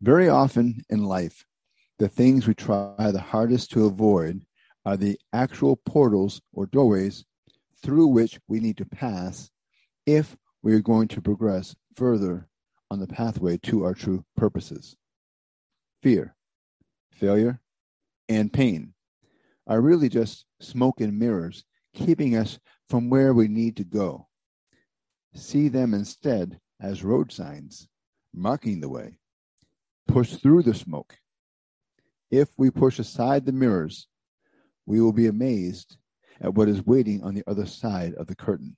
Very often in life, the things we try the hardest to avoid are the actual portals or doorways through which we need to pass if we are going to progress further on the pathway to our true purposes. Fear, failure, and pain are really just smoke and mirrors keeping us from where we need to go. See them instead as road signs marking the way. Push through the smoke. If we push aside the mirrors, we will be amazed at what is waiting on the other side of the curtain.